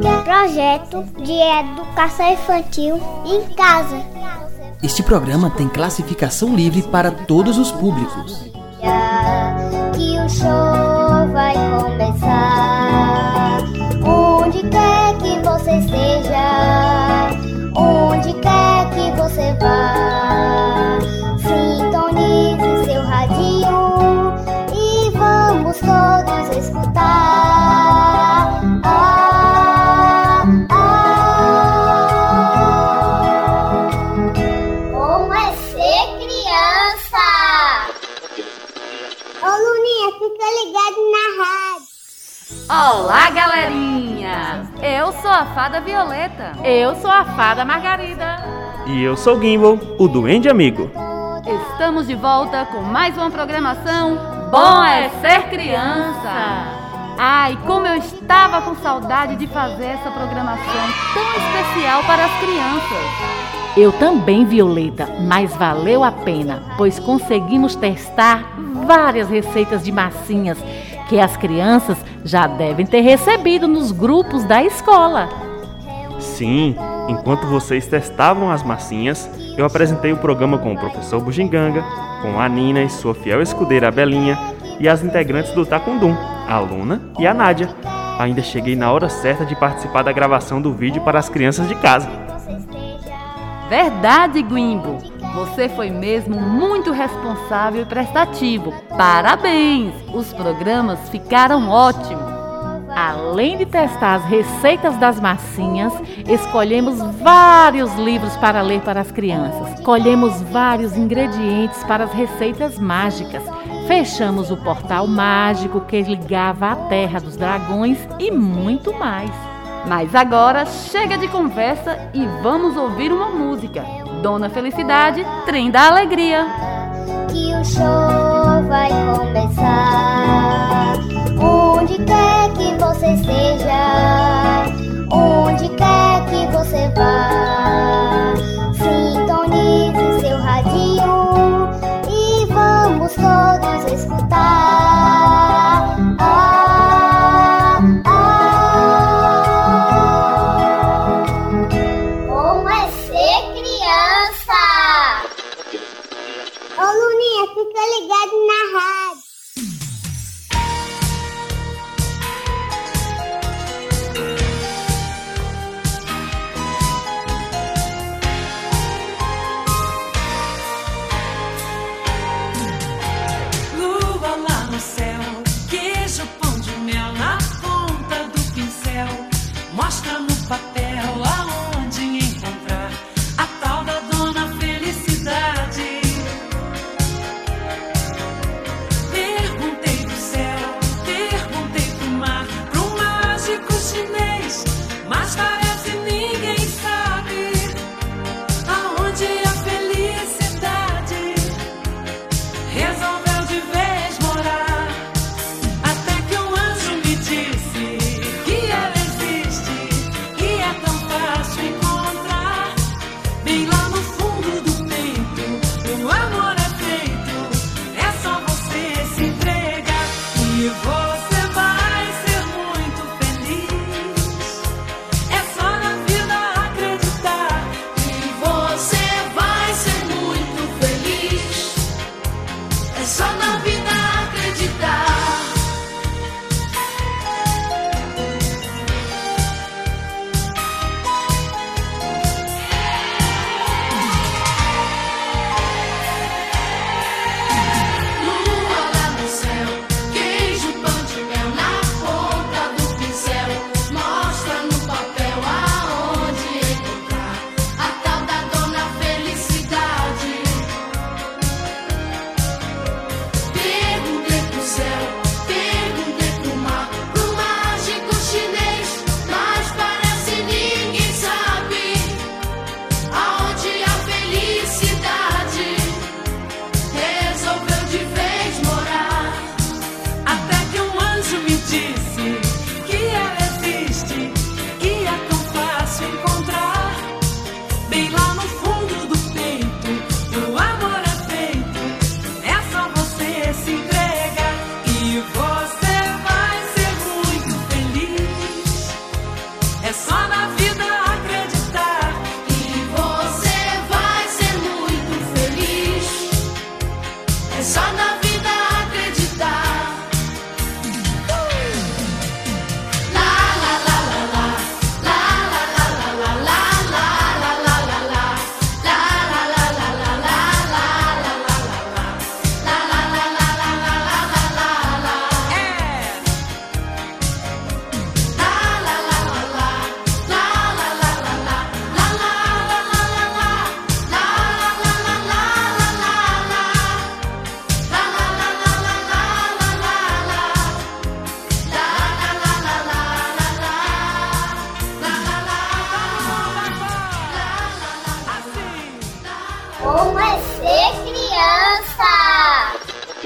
projeto de educação infantil em casa. Este programa tem classificação livre para todos os públicos. Que o show vai começar. Onde quer que você esteja, Olá, galerinha! Eu sou a fada Violeta. Eu sou a fada Margarida. E eu sou o Gimbal, o Duende Amigo. Estamos de volta com mais uma programação Bom é Ser Criança! Ai, como eu estava com saudade de fazer essa programação tão especial para as crianças! Eu também, Violeta, mas valeu a pena, pois conseguimos testar várias receitas de massinhas que as crianças já devem ter recebido nos grupos da escola. Sim, enquanto vocês testavam as massinhas, eu apresentei o programa com o professor Bujinganga, com a Nina e sua fiel escudeira Belinha e as integrantes do Tacundum, a Luna e a Nádia. Ainda cheguei na hora certa de participar da gravação do vídeo para as crianças de casa. Verdade, Guimbo! Você foi mesmo muito responsável e prestativo. Parabéns! Os programas ficaram ótimos. Além de testar as receitas das massinhas, escolhemos vários livros para ler para as crianças. Colhemos vários ingredientes para as receitas mágicas. Fechamos o portal mágico que ligava à Terra dos Dragões e muito mais. Mas agora chega de conversa e vamos ouvir uma música. Dona Felicidade, Trem da Alegria. que o show vai começar. Onde quer que você esteja, onde quer que você vá,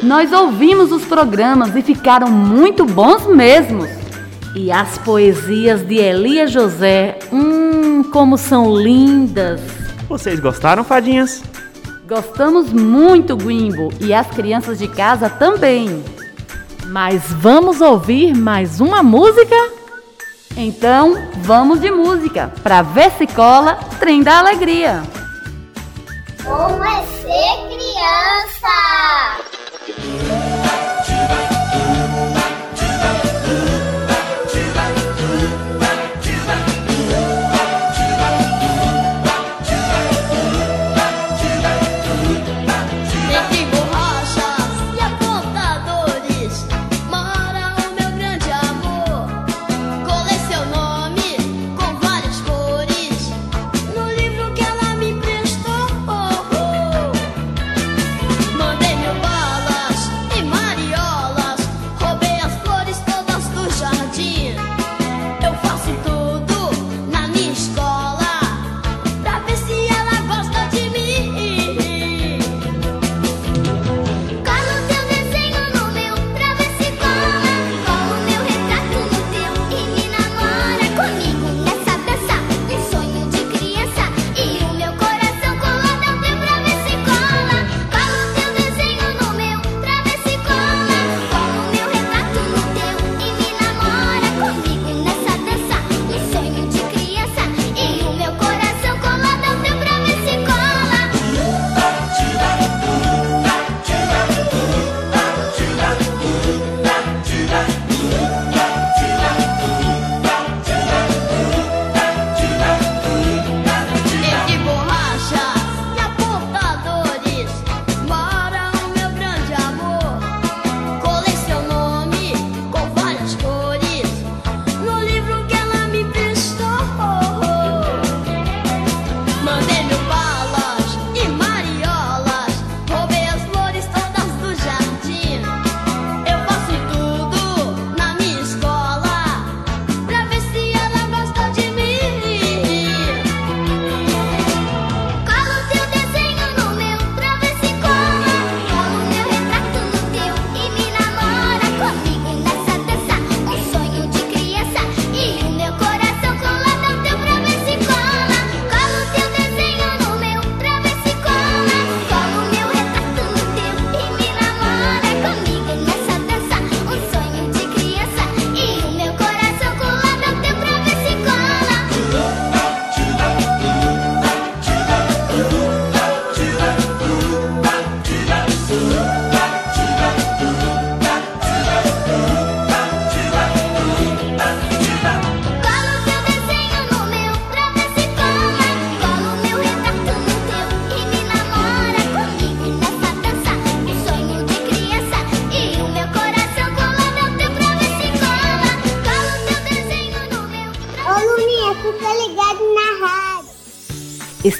nós ouvimos os programas e ficaram muito bons mesmo. E as poesias de Elia José, hum, como são lindas. Vocês gostaram, fadinhas? Gostamos muito, Guimbo, e as crianças de casa também. Mas vamos ouvir mais uma música? Então, vamos de música para ver se cola Trem da Alegria. Como é ser criança?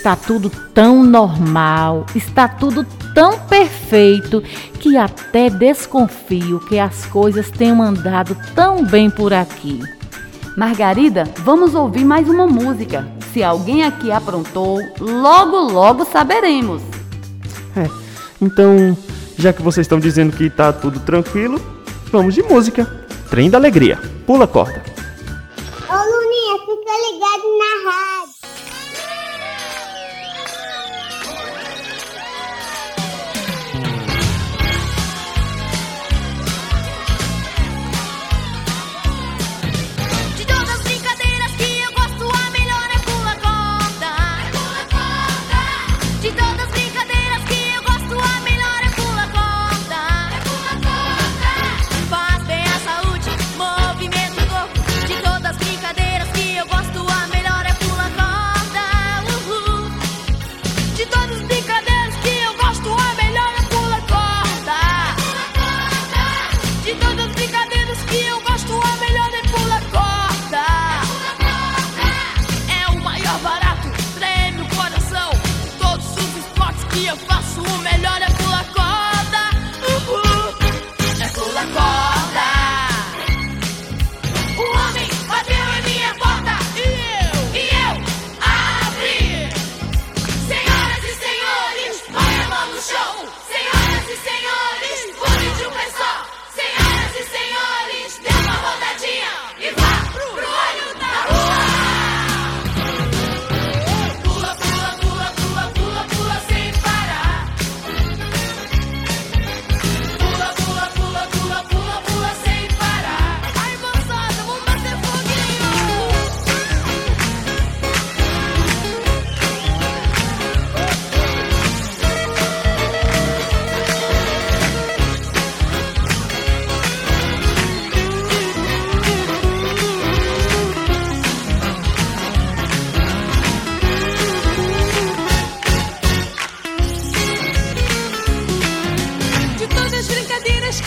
Está tudo tão normal, está tudo tão perfeito que até desconfio que as coisas tenham andado tão bem por aqui. Margarida, vamos ouvir mais uma música. Se alguém aqui aprontou, logo logo saberemos. É, então, já que vocês estão dizendo que tá tudo tranquilo, vamos de música. Trem da Alegria. Pula a corda. Ô Luninha, fica ligado na rádio.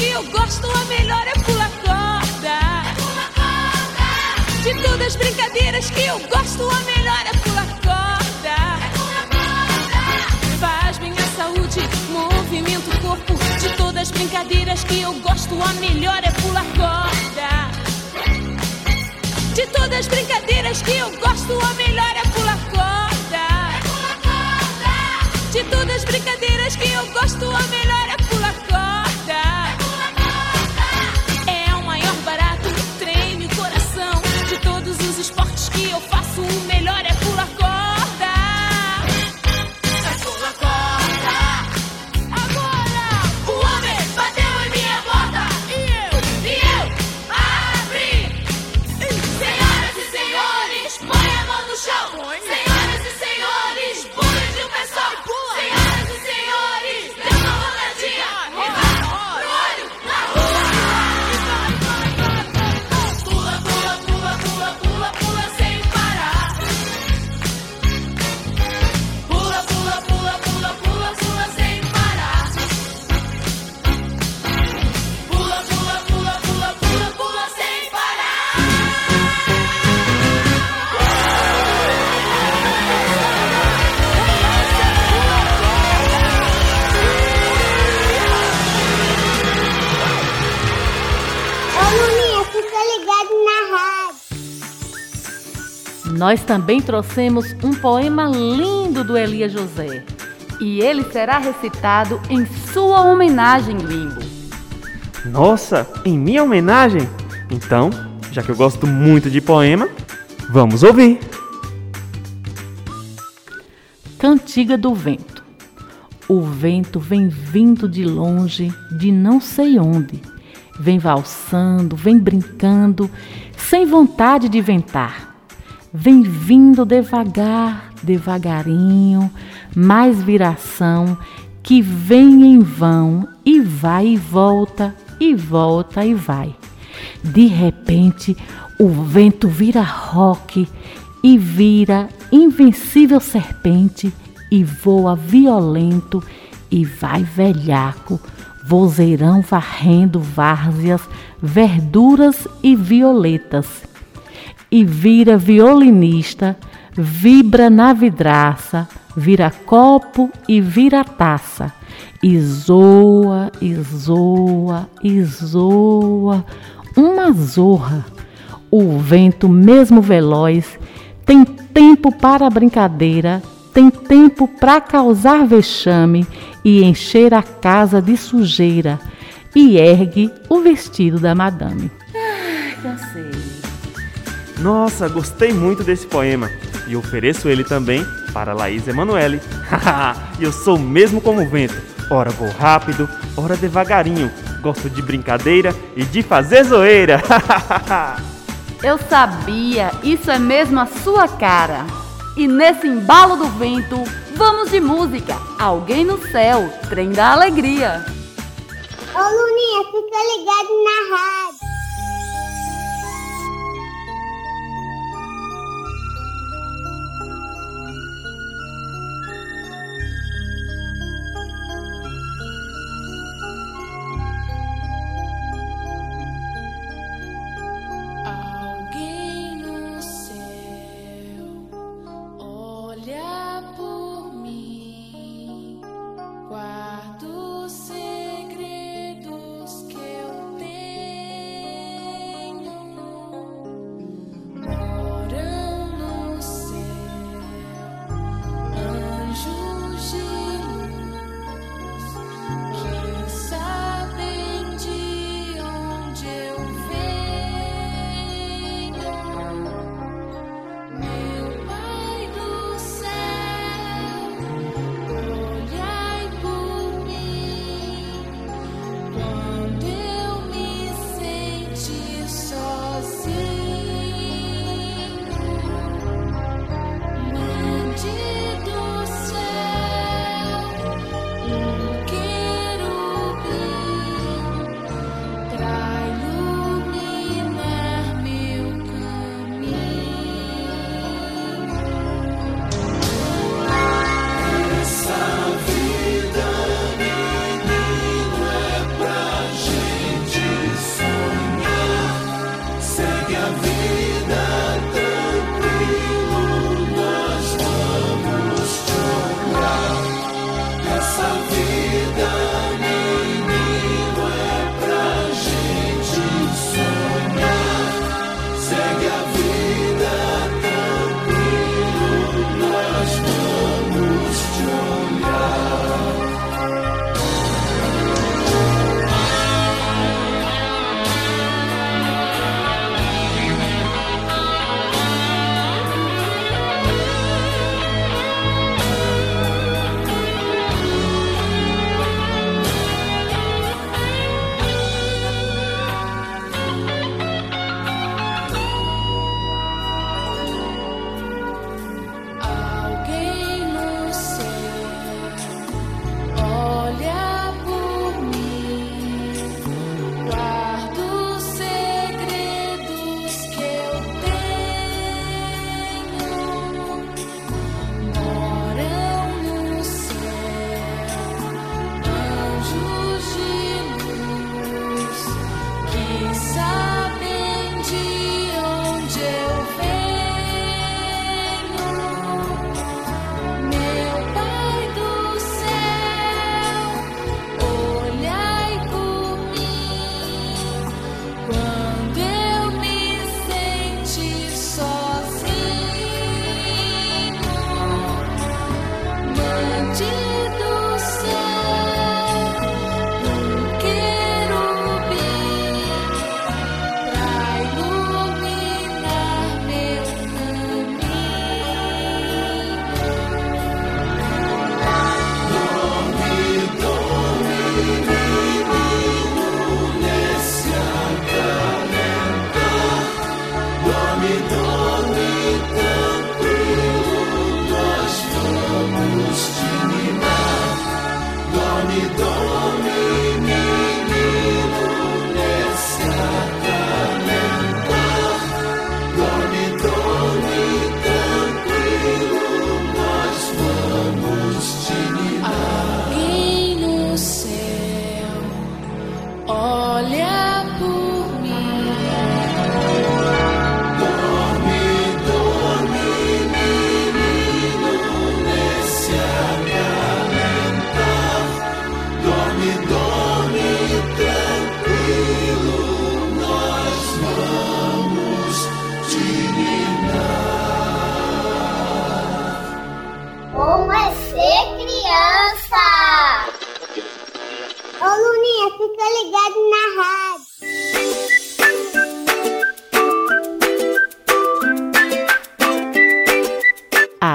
que eu gosto, a melhor é pular corda. De todas as brincadeiras que eu gosto, a melhor é pular corda. É bem a Faz minha saúde, movimento corpo. De todas as brincadeiras que eu gosto, a melhor é pular corda. De todas as brincadeiras que eu gosto, a melhor é pular corda. É corda. De todas as brincadeiras que eu gosto, a melhor é Nós também trouxemos um poema lindo do Elia José. E ele será recitado em sua homenagem, Limbo. Nossa, em minha homenagem? Então, já que eu gosto muito de poema, vamos ouvir. Cantiga do Vento. O vento vem vindo de longe, de não sei onde. Vem valsando, vem brincando, sem vontade de ventar. Vem vindo devagar, devagarinho, mais viração, que vem em vão e vai e volta, e volta e vai. De repente, o vento vira roque e vira invencível serpente e voa violento e vai velhaco, vozeirão varrendo várzeas, verduras e violetas. E vira violinista, vibra na vidraça, vira copo e vira taça. E zoa, e zoa, e zoa, uma zorra. O vento, mesmo veloz, tem tempo para brincadeira, tem tempo para causar vexame e encher a casa de sujeira, e ergue o vestido da madame. Nossa, gostei muito desse poema e ofereço ele também para Laís Emanuele. e eu sou mesmo como o vento. Ora vou rápido, ora devagarinho. Gosto de brincadeira e de fazer zoeira. Eu sabia, isso é mesmo a sua cara. E nesse embalo do vento, vamos de música. Alguém no céu, trem da alegria. Ô Luninha, fica ligado na rádio.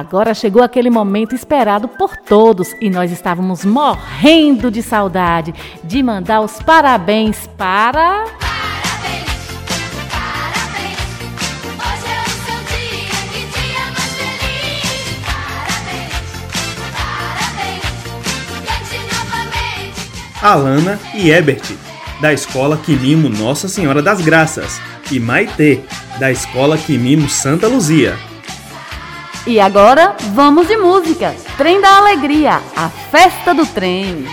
Agora chegou aquele momento esperado por todos e nós estávamos morrendo de saudade de mandar os parabéns para. Alana e Ebert, da escola Quimimo Nossa Senhora das Graças, e Maitê, da escola Quimimo Santa Luzia. E agora, vamos de música. Trem da Alegria, a festa do trem.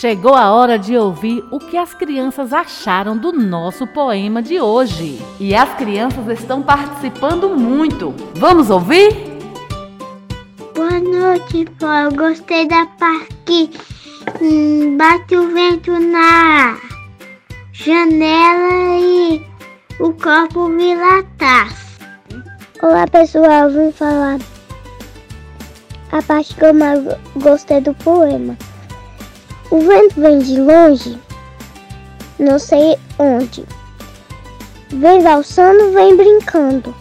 Chegou a hora de ouvir o que as crianças acharam do nosso poema de hoje. E as crianças estão participando muito. Vamos ouvir? Boa noite, vó. Gostei da parte que hum, bate o vento na janela e o copo vira taça. Olá, pessoal. Vim falar a parte que eu mais gostei do poema. O vento vem de longe, não sei onde. Vem valsando, vem brincando,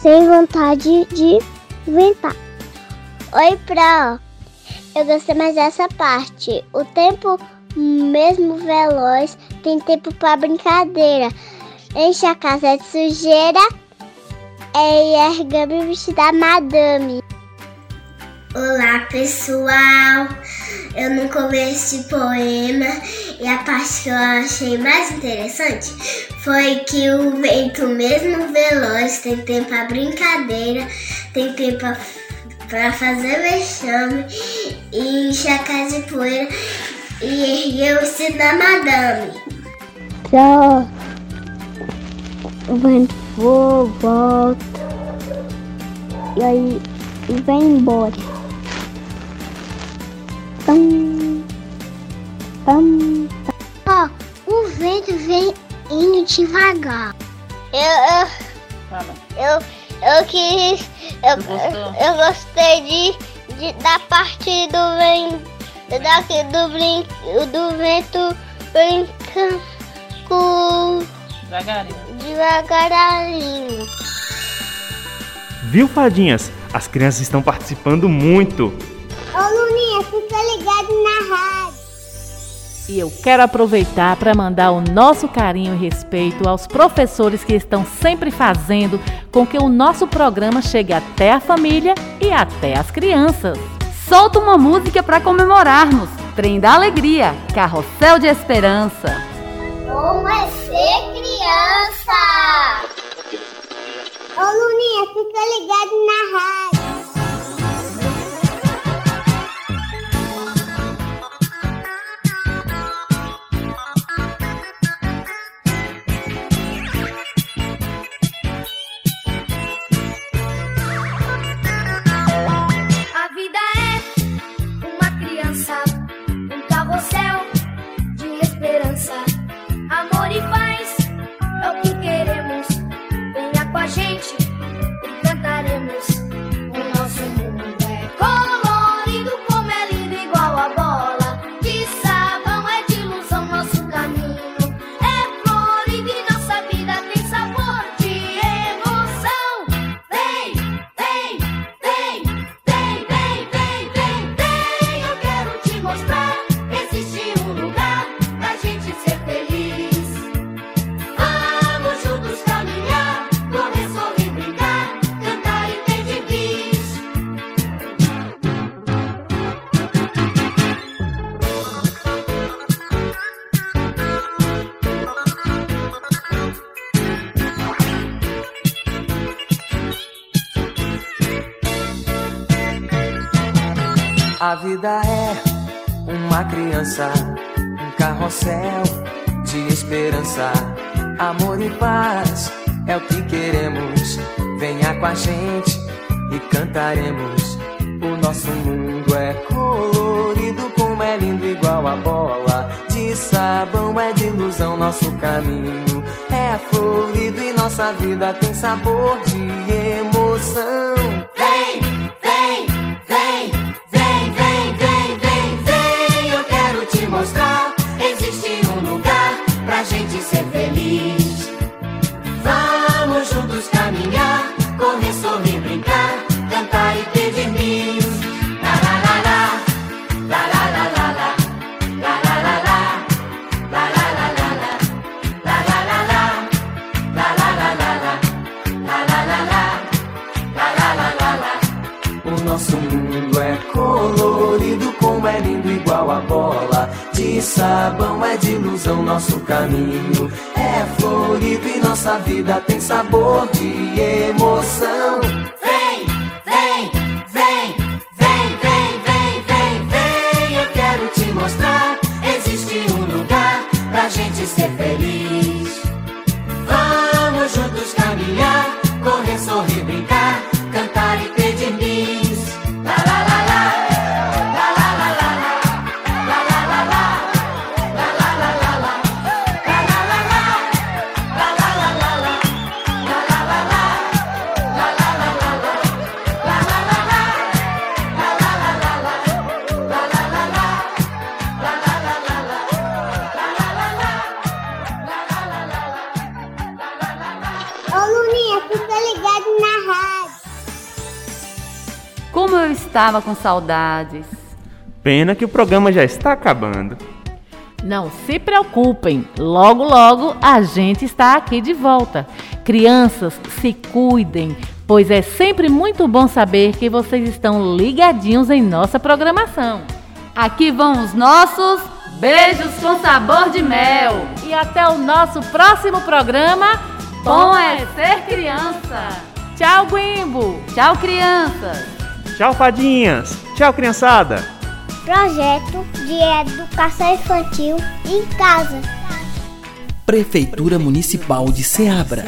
sem vontade de ventar. Oi, Pro. Eu gostei mais dessa parte. O tempo mesmo veloz tem tempo para brincadeira. Enche a casa de sujeira e ergame vestido da madame. Olá, pessoal. Eu nunca ouvi esse poema e a parte que eu achei mais interessante foi que o vento mesmo veloz tem tempo para brincadeira, tem tempo para fazer vexame e encher a casa de poeira e vestido da madame. Tchau. O vento voa, volta e aí vem embora. Pam, pam, Ó, o vento vem indo devagar. Eu, eu, eu, eu quis, eu, eu gostei de, de da parte do vento, daqui do brin, do vento brincando com Devagarinho. devagarinho. Viu, fadinhas? As crianças estão participando muito. Ô Luninha, fica ligado na rádio. E eu quero aproveitar para mandar o nosso carinho e respeito aos professores que estão sempre fazendo com que o nosso programa chegue até a família e até as crianças. Solta uma música para comemorarmos. Trem da Alegria, Carrossel de Esperança. Como é ser criança? Ô Luninha, fica ligado na rádio. A vida é uma criança, um carrossel de esperança, amor e paz é o que queremos. Venha com a gente e cantaremos. O nosso mundo é colorido, como é lindo, igual a bola. De sabão é de ilusão, nosso caminho é florido e nossa vida tem sabor de emoção. Nosso mundo é colorido, como é lindo, igual a bola. De sabão é de ilusão, nosso caminho é florido e nossa vida tem sabor de emoção. sempre ligado na rádio. Como eu estava com saudades. Pena que o programa já está acabando. Não se preocupem, logo logo a gente está aqui de volta. Crianças, se cuidem, pois é sempre muito bom saber que vocês estão ligadinhos em nossa programação. Aqui vão os nossos beijos com sabor de mel. E até o nosso próximo programa. Bom é ser criança. Tchau, Guimbo. Tchau, crianças. Tchau, fadinhas. Tchau, criançada. Projeto de Educação Infantil em Casa. Prefeitura Municipal de Ceabra.